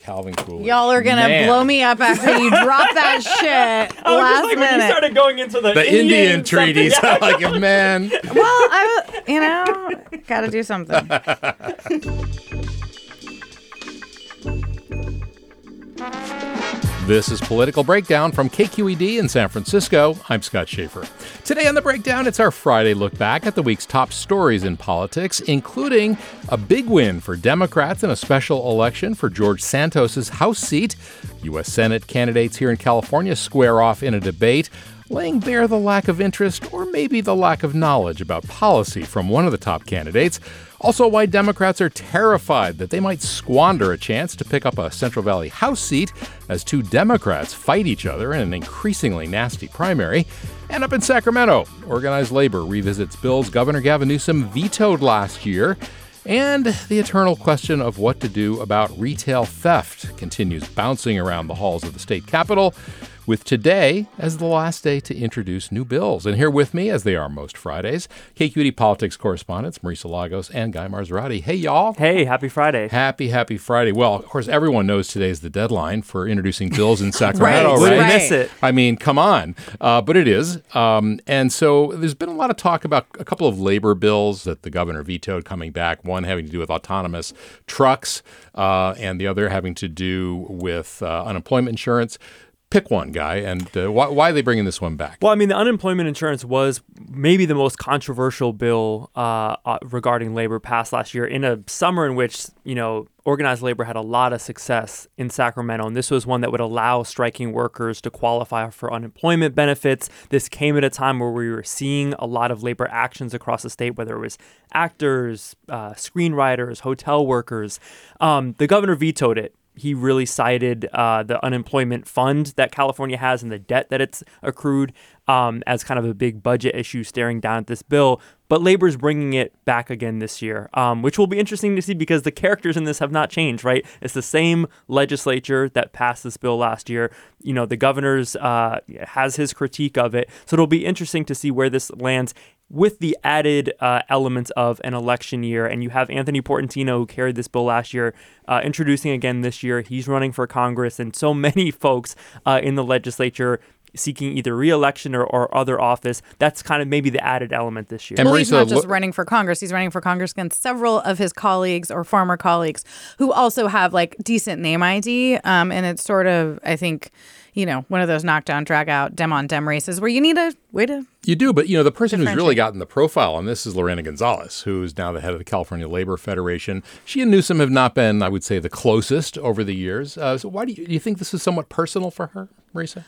Calvin Coolidge. Y'all are gonna Man. blow me up after you drop that shit I was last just like when you minute. started going into the, The Indian something- treaties. Yeah. I'm like, man. well, I, you know, got to do something. This is Political Breakdown from KQED in San Francisco. I'm Scott Shafer. Today on the Breakdown, it's our Friday look back at the week's top stories in politics, including a big win for Democrats in a special election for George Santos's House seat. U.S. Senate candidates here in California square off in a debate, laying bare the lack of interest or maybe the lack of knowledge about policy from one of the top candidates. Also, why Democrats are terrified that they might squander a chance to pick up a Central Valley House seat as two Democrats fight each other in an increasingly nasty primary. And up in Sacramento, organized labor revisits bills Governor Gavin Newsom vetoed last year. And the eternal question of what to do about retail theft continues bouncing around the halls of the state capitol, with today as the last day to introduce new bills. And here with me, as they are most Fridays, KQED politics correspondents Marisa Lagos and Guy Marzorati. Hey, y'all. Hey, happy Friday. Happy, happy Friday. Well, of course, everyone knows today is the deadline for introducing bills in Sacramento, Right, right? Right. miss it. I mean, come on. Uh, but it is. Um, and so there's been a lot of talk about a couple of labor bills that the governor vetoed coming back, one having to do with autonomous trucks, uh, and the other having to do with uh, unemployment insurance. Pick one, guy, and uh, why, why are they bringing this one back? Well, I mean, the unemployment insurance was maybe the most controversial bill uh, uh, regarding labor passed last year in a summer in which, you know, organized labor had a lot of success in Sacramento. And this was one that would allow striking workers to qualify for unemployment benefits. This came at a time where we were seeing a lot of labor actions across the state, whether it was actors, uh, screenwriters, hotel workers. Um, the governor vetoed it he really cited uh, the unemployment fund that California has and the debt that it's accrued um, as kind of a big budget issue staring down at this bill. But Labor's bringing it back again this year, um, which will be interesting to see because the characters in this have not changed, right? It's the same legislature that passed this bill last year. You know, the governor's uh, has his critique of it. So it'll be interesting to see where this lands with the added uh, elements of an election year. And you have Anthony Portantino, who carried this bill last year, uh, introducing again this year. He's running for Congress, and so many folks uh, in the legislature seeking either reelection or, or other office. That's kind of maybe the added element this year. And well, he's not just running for Congress. He's running for Congress against several of his colleagues or former colleagues who also have like decent name ID. Um, and it's sort of, I think, you know, one of those knockdown, drag out, dem on dem races where you need a way to. You do, but you know the person who's really gotten the profile on this is Lorena Gonzalez, who's now the head of the California Labor Federation. She and Newsom have not been, I would say, the closest over the years. Uh, so why do you, do you think this is somewhat personal for her, Marisa?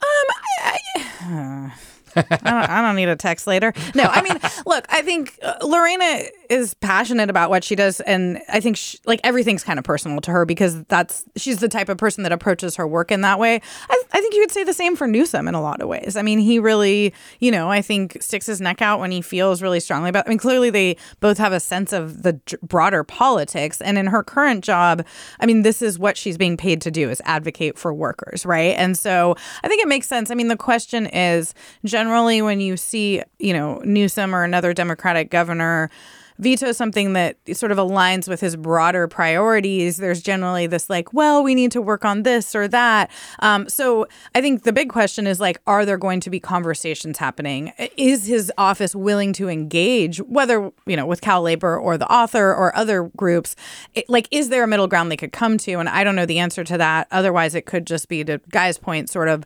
I don't, I don't need a text later. No, I mean, look, I think uh, Lorena is passionate about what she does, and I think she, like everything's kind of personal to her because that's she's the type of person that approaches her work in that way. I, I think you would say the same for Newsom in a lot of ways. I mean, he really, you know, I think sticks his neck out when he feels really strongly about. I mean, clearly they both have a sense of the broader politics, and in her current job, I mean, this is what she's being paid to do is advocate for workers, right? And so I think it makes sense. I mean, the question is generally when you see, you know, Newsom or another Democratic governor veto something that sort of aligns with his broader priorities, there's generally this like, well, we need to work on this or that. Um, so I think the big question is like, are there going to be conversations happening? Is his office willing to engage, whether you know, with Cal Labor or the author or other groups? It, like, is there a middle ground they could come to? And I don't know the answer to that. Otherwise, it could just be to Guy's point, sort of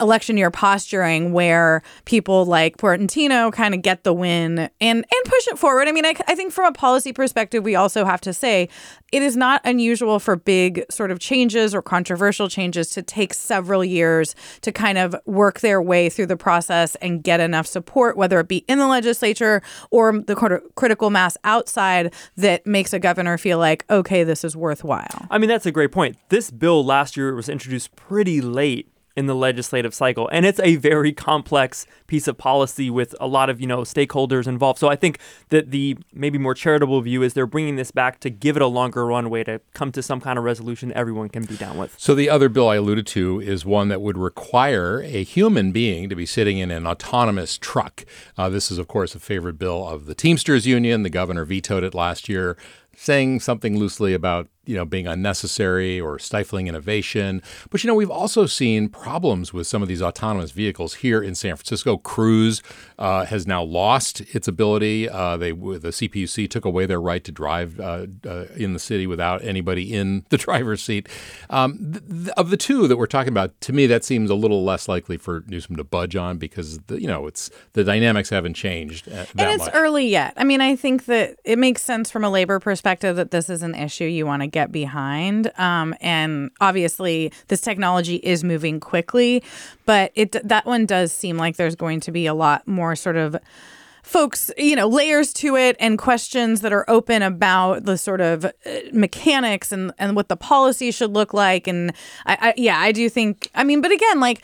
election year posturing where people like Portantino kind of get the win and and push it forward. I mean, I, I think from a policy perspective, we also have to say it is not unusual for big sort of changes or controversial changes to take several years to kind of work their way through the process and get enough support, whether it be in the legislature or the critical mass outside that makes a governor feel like, okay, this is worthwhile. I mean, that's a great point. This bill last year was introduced pretty late in the legislative cycle. And it's a very complex piece of policy with a lot of, you know, stakeholders involved. So I think that the maybe more charitable view is they're bringing this back to give it a longer runway to come to some kind of resolution everyone can be down with. So the other bill I alluded to is one that would require a human being to be sitting in an autonomous truck. Uh, this is, of course, a favorite bill of the Teamsters Union. The governor vetoed it last year saying something loosely about you know being unnecessary or stifling innovation. But you know we've also seen problems with some of these autonomous vehicles here in San Francisco. Cruise uh, has now lost its ability. Uh, they the CPUC took away their right to drive uh, uh, in the city without anybody in the driver's seat. Um, th- th- of the two that we're talking about, to me that seems a little less likely for Newsom to budge on because the, you know it's the dynamics haven't changed. Uh, and it's much. early yet. I mean, I think that it makes sense from a labor perspective that this is an issue you want to get get behind. Um, and obviously, this technology is moving quickly, but it that one does seem like there's going to be a lot more sort of folks, you know, layers to it and questions that are open about the sort of uh, mechanics and, and what the policy should look like. And I, I, yeah, I do think, I mean, but again, like,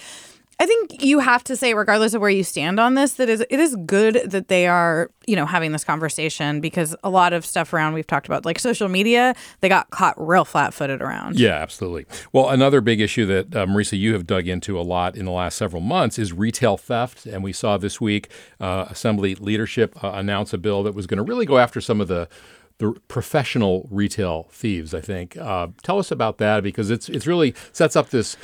I think you have to say, regardless of where you stand on this, that is it is good that they are, you know, having this conversation because a lot of stuff around we've talked about, like social media, they got caught real flat-footed around. Yeah, absolutely. Well, another big issue that uh, Marisa you have dug into a lot in the last several months is retail theft, and we saw this week uh, Assembly leadership uh, announce a bill that was going to really go after some of the the professional retail thieves. I think. Uh, tell us about that because it's it's really sets up this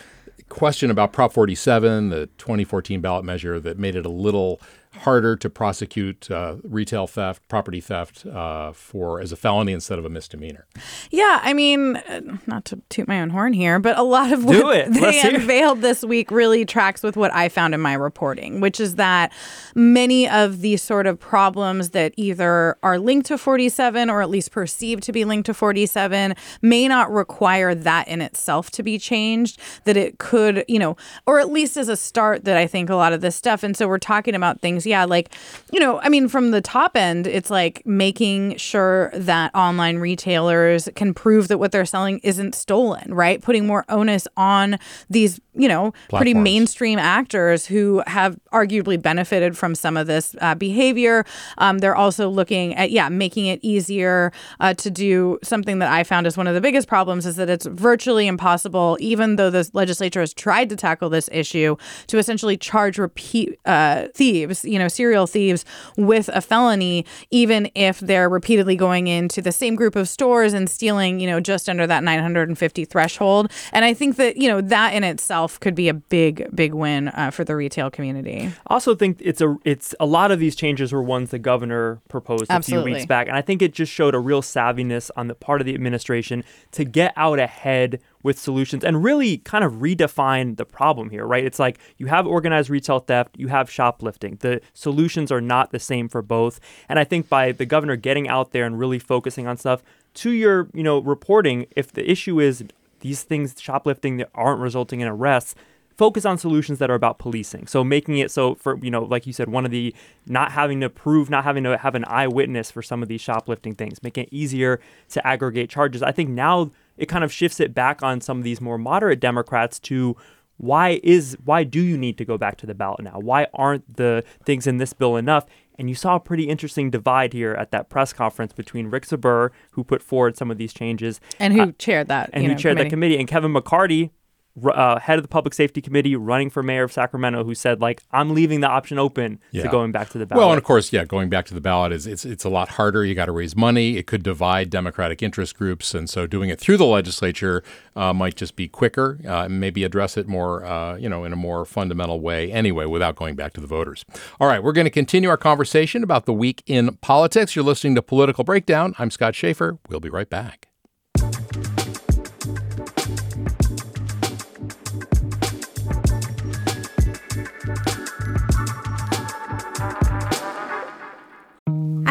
question about Prop 47, the 2014 ballot measure that made it a little harder to prosecute uh, retail theft, property theft uh, for as a felony instead of a misdemeanor. Yeah, I mean, uh, not to toot my own horn here, but a lot of what they unveiled this week really tracks with what I found in my reporting, which is that many of these sort of problems that either are linked to 47 or at least perceived to be linked to 47 may not require that in itself to be changed. That it could, you know, or at least as a start, that I think a lot of this stuff. And so we're talking about things things. Yeah, like, you know, I mean, from the top end, it's like making sure that online retailers can prove that what they're selling isn't stolen, right? Putting more onus on these, you know, Platforms. pretty mainstream actors who have arguably benefited from some of this uh, behavior. Um, they're also looking at, yeah, making it easier uh, to do something that I found is one of the biggest problems is that it's virtually impossible, even though the legislature has tried to tackle this issue, to essentially charge repeat uh, thieves you know, serial thieves with a felony, even if they're repeatedly going into the same group of stores and stealing, you know, just under that 950 threshold. And I think that, you know, that in itself could be a big, big win uh, for the retail community. I also think it's a, it's a lot of these changes were ones the governor proposed a Absolutely. few weeks back. And I think it just showed a real savviness on the part of the administration to get out ahead with solutions and really kind of redefine the problem here, right? It's like you have organized retail theft, you have shoplifting. The solutions are not the same for both. And I think by the governor getting out there and really focusing on stuff to your, you know, reporting, if the issue is these things shoplifting that aren't resulting in arrests, focus on solutions that are about policing. So making it so for you know, like you said, one of the not having to prove, not having to have an eyewitness for some of these shoplifting things, making it easier to aggregate charges. I think now it kind of shifts it back on some of these more moderate Democrats to why is why do you need to go back to the ballot now? Why aren't the things in this bill enough? And you saw a pretty interesting divide here at that press conference between Rick Zbur, who put forward some of these changes, and who uh, chaired that, and who know, chaired committee. that committee, and Kevin McCarty, uh, head of the public safety committee running for mayor of Sacramento who said like I'm leaving the option open yeah. to going back to the ballot. Well, and of course, yeah, going back to the ballot is it's it's a lot harder. You got to raise money. It could divide Democratic interest groups, and so doing it through the legislature uh, might just be quicker. Uh, maybe address it more, uh, you know, in a more fundamental way anyway, without going back to the voters. All right, we're going to continue our conversation about the week in politics. You're listening to Political Breakdown. I'm Scott Shafer. We'll be right back.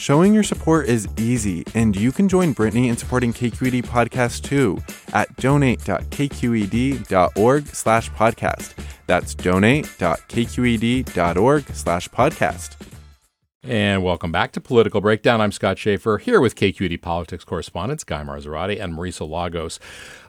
Showing your support is easy, and you can join Brittany in supporting KQED Podcast too at donate.kqed.org slash podcast. That's donate.kqed.org slash podcast. And welcome back to Political Breakdown. I'm Scott Shafer here with KQED politics correspondents Guy Marzorati and Marisa Lagos.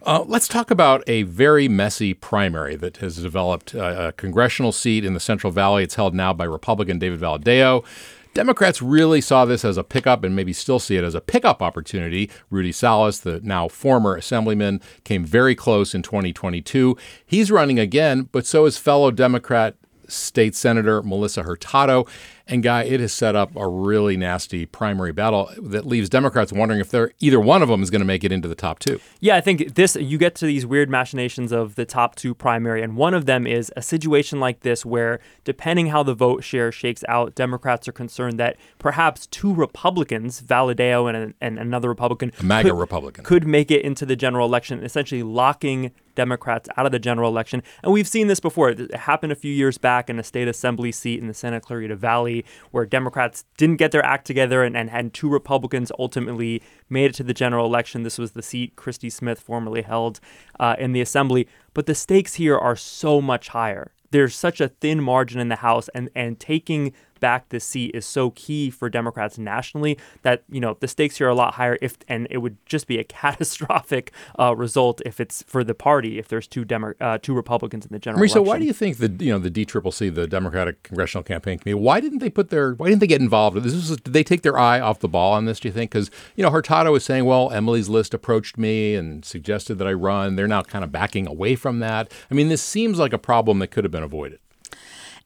Uh, let's talk about a very messy primary that has developed uh, a congressional seat in the Central Valley. It's held now by Republican David Valadao. Democrats really saw this as a pickup and maybe still see it as a pickup opportunity. Rudy Salas, the now former assemblyman, came very close in 2022. He's running again, but so is fellow Democrat State Senator Melissa Hurtado. And Guy, it has set up a really nasty primary battle that leaves Democrats wondering if they're either one of them is going to make it into the top two. Yeah, I think this you get to these weird machinations of the top two primary, and one of them is a situation like this where, depending how the vote share shakes out, Democrats are concerned that perhaps two Republicans, Valadao and, and another Republican, a MAGA could, Republican, could make it into the general election, essentially locking Democrats out of the general election. And we've seen this before. It happened a few years back in a state assembly seat in the Santa Clarita Valley where Democrats didn't get their act together and, and, and two Republicans ultimately made it to the general election. This was the seat Christy Smith formerly held uh, in the assembly. But the stakes here are so much higher. There's such a thin margin in the House, and, and taking back this seat is so key for Democrats nationally that you know the stakes here are a lot higher. If and it would just be a catastrophic uh, result if it's for the party if there's two Demo- uh, two Republicans in the general. Marisa, election. why do you think the you know the DCCC, the Democratic Congressional Campaign Committee, why didn't they put their why didn't they get involved? This was, did they take their eye off the ball on this? Do you think? Because you know Hurtado was saying, well, Emily's List approached me and suggested that I run. They're now kind of backing away from that. I mean, this seems like a problem that could have been avoided.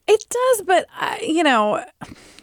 It does, but uh, you know,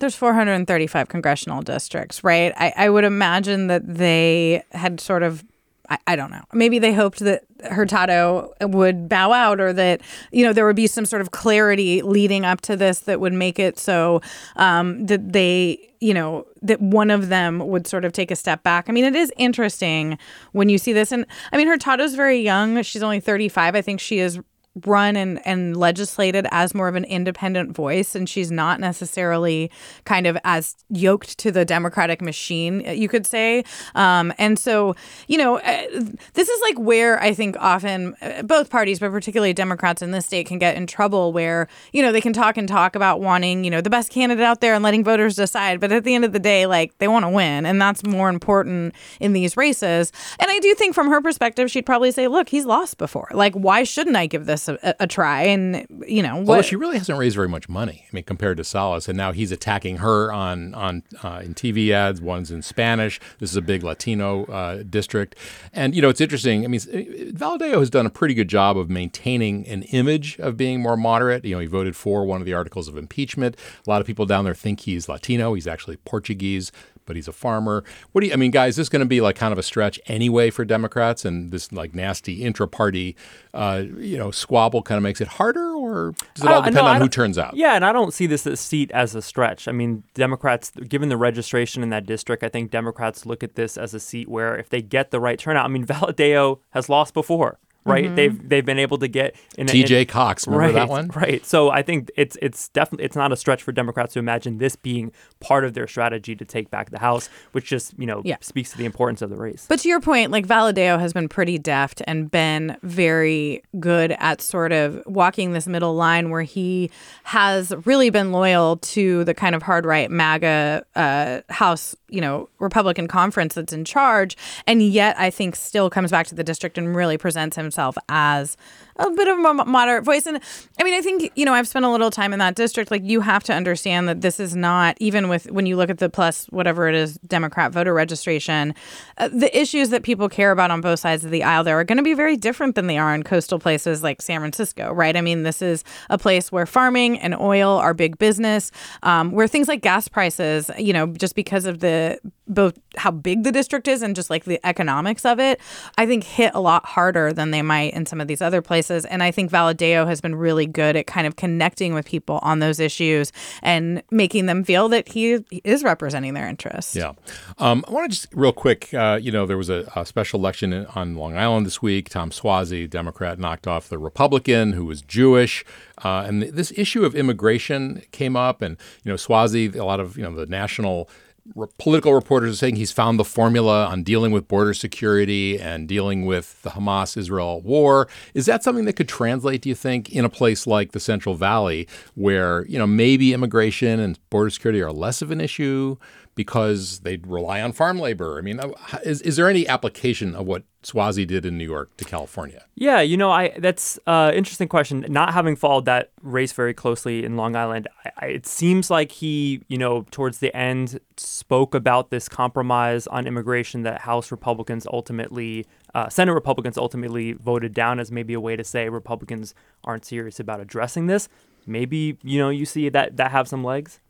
there's 435 congressional districts, right? I, I would imagine that they had sort of I, I, don't know. Maybe they hoped that Hurtado would bow out or that, you know, there would be some sort of clarity leading up to this that would make it so um, that they, you know, that one of them would sort of take a step back. I mean, it is interesting when you see this. And I mean, Hurtado's very young. She's only 35. I think she is run and, and legislated as more of an independent voice and she's not necessarily kind of as yoked to the democratic machine you could say. Um, and so you know uh, this is like where i think often uh, both parties but particularly democrats in this state can get in trouble where you know they can talk and talk about wanting you know the best candidate out there and letting voters decide. But at the end of the day like they want to win and that's more important in these races. And i do think from her perspective she'd probably say look he's lost before. Like why shouldn't i give this a, a, try. And you know, what, she really hasn't raised very much money. I mean, compared to Salas, and now he's attacking her on on uh, in TV ads. One's in Spanish. This is a big Latino uh, district, and you know, it's interesting. I mean, Valadao has done a pretty good job of maintaining an image of being more moderate. You know, he voted for one of the articles of impeachment. A lot of people down there think he's Latino. He's actually Portuguese but he's a farmer. What do you? I mean, guys, this is going to be like kind of a stretch anyway for Democrats, and this like nasty intra-party, uh, you know, squabble kind of makes it harder, or does it all depend no, on who turns out? Yeah, and I don't see this seat as a stretch. I mean, Democrats, given the registration in that district, I think Democrats look at this as a seat where if they get the right turnout, I mean, Valadao has lost before right? Mhm. They've they've been able to get in a- TJ in- Cox, remember right, that one? Right. So I think it's it's definitely it's not a stretch for Democrats to imagine this being part of their strategy to take back the House, which just you know Yeah. speaks to the importance of the race. But to your point, like Valadao has been pretty deft and been very good at sort of walking this middle line where he has really been loyal to the kind of hard right MAGA uh, House, you know, Republican conference that's in charge, and yet I think still comes back to the district and really presents himself as a bit of a moderate voice. And I mean, I think, you know, I've spent a little time in that district. Like, you have to understand that this is not, even with when you look at the plus whatever it is, Democrat voter registration, uh, the issues that people care about on both sides of the aisle there are going to be very different than they are in coastal places like San Francisco, right? I mean, this is a place where farming and oil are big business, um, where things like gas prices, you know, just because of the both how big the district is and just like the economics of it, I think hit a lot harder than they might in some of these other places. And I think Valadao has been really good at kind of connecting with people on those issues and making them feel that he is representing their interests. Yeah. Um, I want to just real quick, uh, you know, there was a, a special election on Long Island this week. Tom Suozzi, Democrat, knocked off the Republican who was Jewish. Uh, and th- this issue of immigration came up. And, you know, Suozzi, a lot of, you know, the national re- political reporters are saying he's found the formula on dealing with border security and dealing with the Hamas Israel war. Is that something that could translate, do you think, in a place like the Central Valley where, you know, maybe immigration and border security are less of an issue because they rely on farm labor? I mean, uh, is, is there any application of what Suozzi did in New York to California? Yeah, you know, I that's uh, interesting question. Not having followed that race very closely in Long Island, I, I, it seems like he, you know, towards the end spoke about this compromise on immigration that House Republicans ultimately, uh, Senate Republicans ultimately voted down as maybe a way to say Republicans aren't serious about addressing this. Maybe you know you see that that have some legs.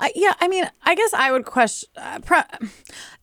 Uh, yeah, I mean, I guess I would question. Uh, pro-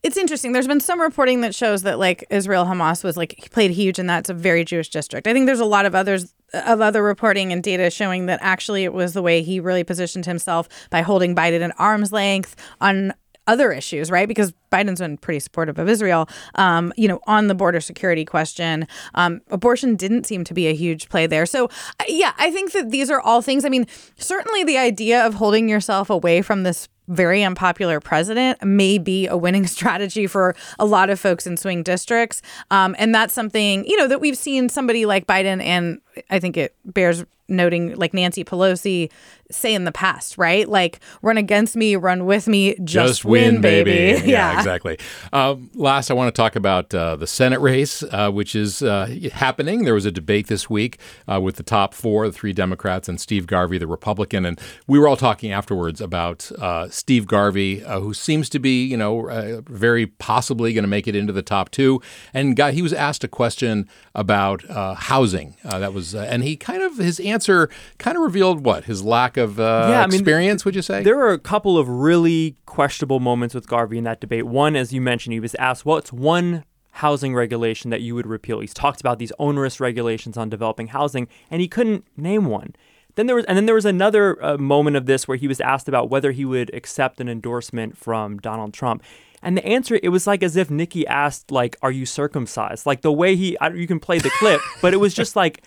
it's interesting. There's been some reporting that shows that like Israel Hamas was like played huge, and that's a very Jewish district. I think there's a lot of others of other reporting and data showing that actually it was the way he really positioned himself by holding Biden at arm's length on other issues, right? Because Biden's been pretty supportive of Israel. Um, you know, on the border security question, um, abortion didn't seem to be a huge play there. So, yeah, I think that these are all things. I mean, certainly the idea of holding yourself away from this very unpopular president may be a winning strategy for a lot of folks in swing districts. Um, and that's something, you know, that we've seen somebody like Biden and I think it bears noting like Nancy Pelosi say in the past, right? Like run against me, run with me, just, win, baby. yeah. exactly. Um, last, I want to talk about uh, the Senate race, uh, which is uh, happening. There was a debate this week uh, with the top four, the three Democrats, and Steve Garvey, the Republican. And we were all talking afterwards about uh, Steve Garvey, uh, who seems to be, you know, uh, very possibly going to make it into the top two. And got, he was asked a question about uh, housing. Uh, that was, uh, and he kind of his answer kind of revealed what his lack of uh, Yeah, I mean, experience. would you say? There were a couple of really questionable moments with Garvey in that debate. One, as you mentioned, he was asked, "What's one housing regulation that you would repeal?" He's talked about these onerous regulations on developing housing, and he couldn't name one. Then there was, and then there was another uh, moment of this where he was asked about whether he would accept an endorsement from Donald Trump. And the answer, it was like as if Nikki asked, like, "Are you circumcised?" Like the way he, I, you can play the clip, but it was just like,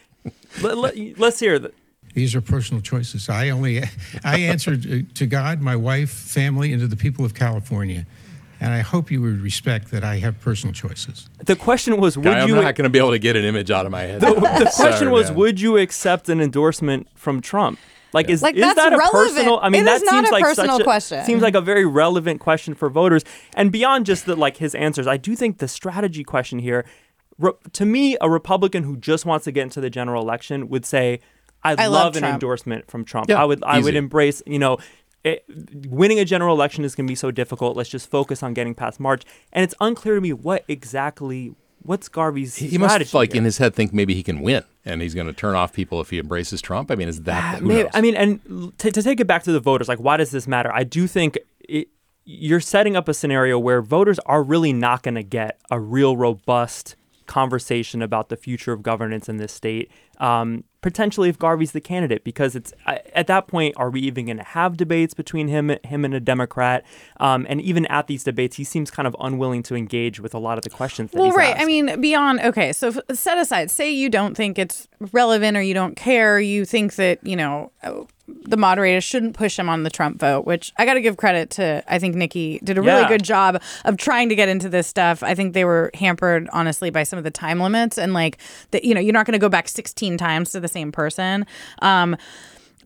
let, let, let's hear. The, These are personal choices. I only I answered to God, my wife, family, and to the people of California. And I hope you would respect that I have personal choices. the question was, would I'm you? not going to be able to get an image out of my head. the, the Sorry, question was, man. would you accept an endorsement from Trump? Like, is, Like, is that's that a relevant. personal? I mean, It that is not seems a like personal such a, question. Seems like a very relevant question for voters. And beyond just the like his answers, I do think the strategy question here, re- to me, a Republican who just wants to get into the general election would say, "I'd I love, love an endorsement from Trump. Yeah, I would, I would embrace, you know." It, winning a general election is going to be so difficult. Let's just focus on getting past March. And it's unclear to me what exactly what's Garvey's He, he must like here. in his head think maybe he can win and he's going to turn off people if he embraces Trump. I mean, is that ah, who Maybe- I mean, and l- to, to take it back to the voters, like, why does this matter? I do think it, you're setting up a scenario where voters are really not going to get a real robust conversation about the future of governance in this state. Um, potentially, if Garvey's the candidate, because it's at that point, are we even going to have debates between him, him and a Democrat? Um, and even at these debates, he seems kind of unwilling to engage with a lot of the questions. That well, right. asked. I mean, beyond okay. So f- set aside. Say you don't think it's relevant, or you don't care. You think that you know oh, the moderator shouldn't push him on the Trump vote, which I got to give credit to. I think Nikki did a really Yeah. good job of trying to get into this stuff. I think they were hampered, honestly, by some of the time limits and like that. You know, you're not going to go back 16 times to the same person. Um,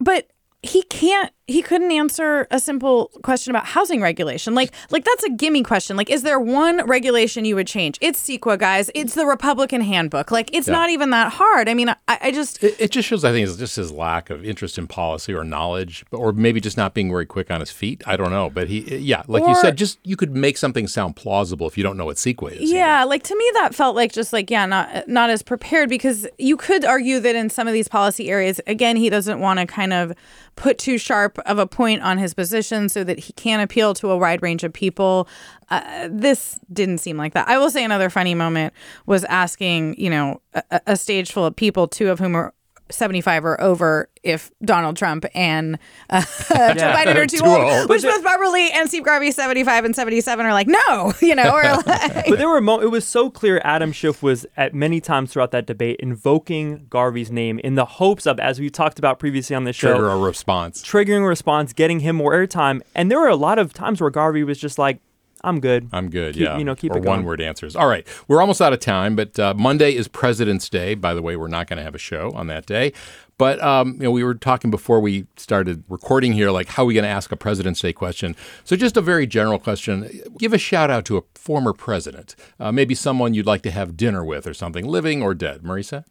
but he can't he couldn't answer a simple question about housing regulation. Like like that's a gimme question. Like is there one regulation you would change? It's CEQA guys. It's the republican handbook. Like it's Yeah. not even that hard. I mean i, I just It, it just shows, I think, it's just his lack of interest in policy or knowledge, or maybe just not being very quick on his feet. I don't know, but he, uh, yeah, like you said, just you could make something sound plausible if you don't know what CEQA is. yeah like to me that felt like just like yeah not not as prepared because you could argue that in some of these policy areas again he doesn't want to kind of put too sharp of a point on his position so that he can appeal to a wide range of people. Uh, this didn't seem like that. I will say another funny moment was asking you know a, a stage full of people two of whom are 75 or over if Donald Trump and uh, Joe Biden are too, Too old, old. which both Barbara Lee and Steve Garvey 75 and 77 are like no you know or like, but there were mo- it was so clear Adam Schiff was at many times throughout that debate invoking Garvey's name in the hopes of, as we talked about previously on the show, Trigger a response. triggering a response, getting him more airtime. And there were a lot of times where Garvey was just like, "I'm good. I'm good. Keep- yeah, you know, keep or it going." one word answers. All right, we're almost out of time, but uh, Monday is President's Day. By the way, we're not going to have a show on that day. But um, you know, we were talking before we started recording here, like how are we going to ask a President's Day question? So, just a very general question. Give a shout out to a former president, uh, maybe someone you'd like to have dinner with or something, living or dead. Marisa,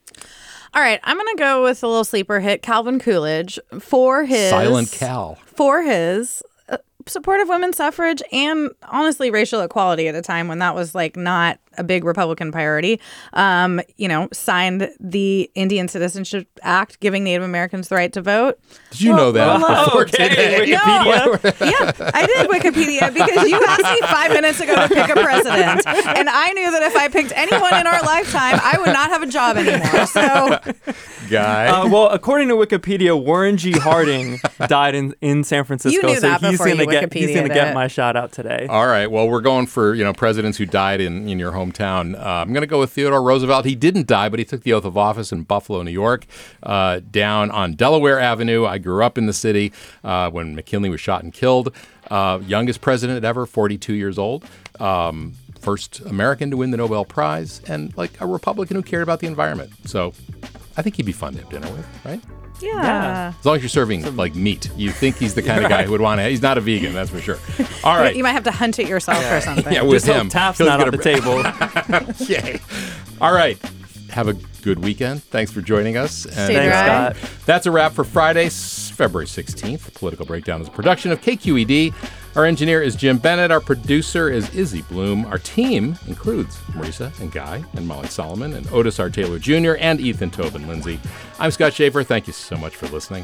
All right, I'm gonna go with a little sleeper hit, Calvin Coolidge, for his Silent Cal. for his support of women's suffrage and honestly racial equality at a time when that was like not a big Republican priority. Um, you know, signed the Indian Citizenship Act, giving Native Americans the right to vote. Did you know that well, okay, today? Wikipedia. yeah, I did Wikipedia because you asked me five minutes ago to pick a president, and I knew that if I picked anyone in our lifetime, I would not have a job anymore. So Guy. Uh, well, according to Wikipedia, Warren G. Harding died in, in San Francisco, knew so that he's gonna you get he's gonna get my shout out today. All right. Well, we're going for you know presidents who died in in your hometown. Uh, I'm going to go with Theodore Roosevelt. He didn't die, but he took the oath of office in Buffalo, New York, uh, down on Delaware Avenue. I grew up in the city uh, when McKinley was shot and killed. Uh, youngest president ever, 42 years old. Um, first American to win the Nobel Prize, and like a Republican who cared about the environment. So, I think he'd be fun to have dinner with, right? Yeah. As long as you're serving like meat, you think he's the kind of guy who would want to. He's not a vegan, that's for sure. All right. You might have to hunt it yourself or something. Yeah, with Just him. Taft's not get on a- the table. Yay. All right. Have a good weekend. Thanks for joining us. And Stay Thanks, dry. Scott. that's a wrap for Friday, s- February 16th. The Political Breakdown is a production of KQED. Our engineer is Jim Bennett. Our producer is Izzy Bloom. Our team includes Marisa and Guy and Molly Solomon and Otis R. Taylor Jr. and Ethan Toven-Lindsey. I'm Scott Shafer. Thank you so much for listening.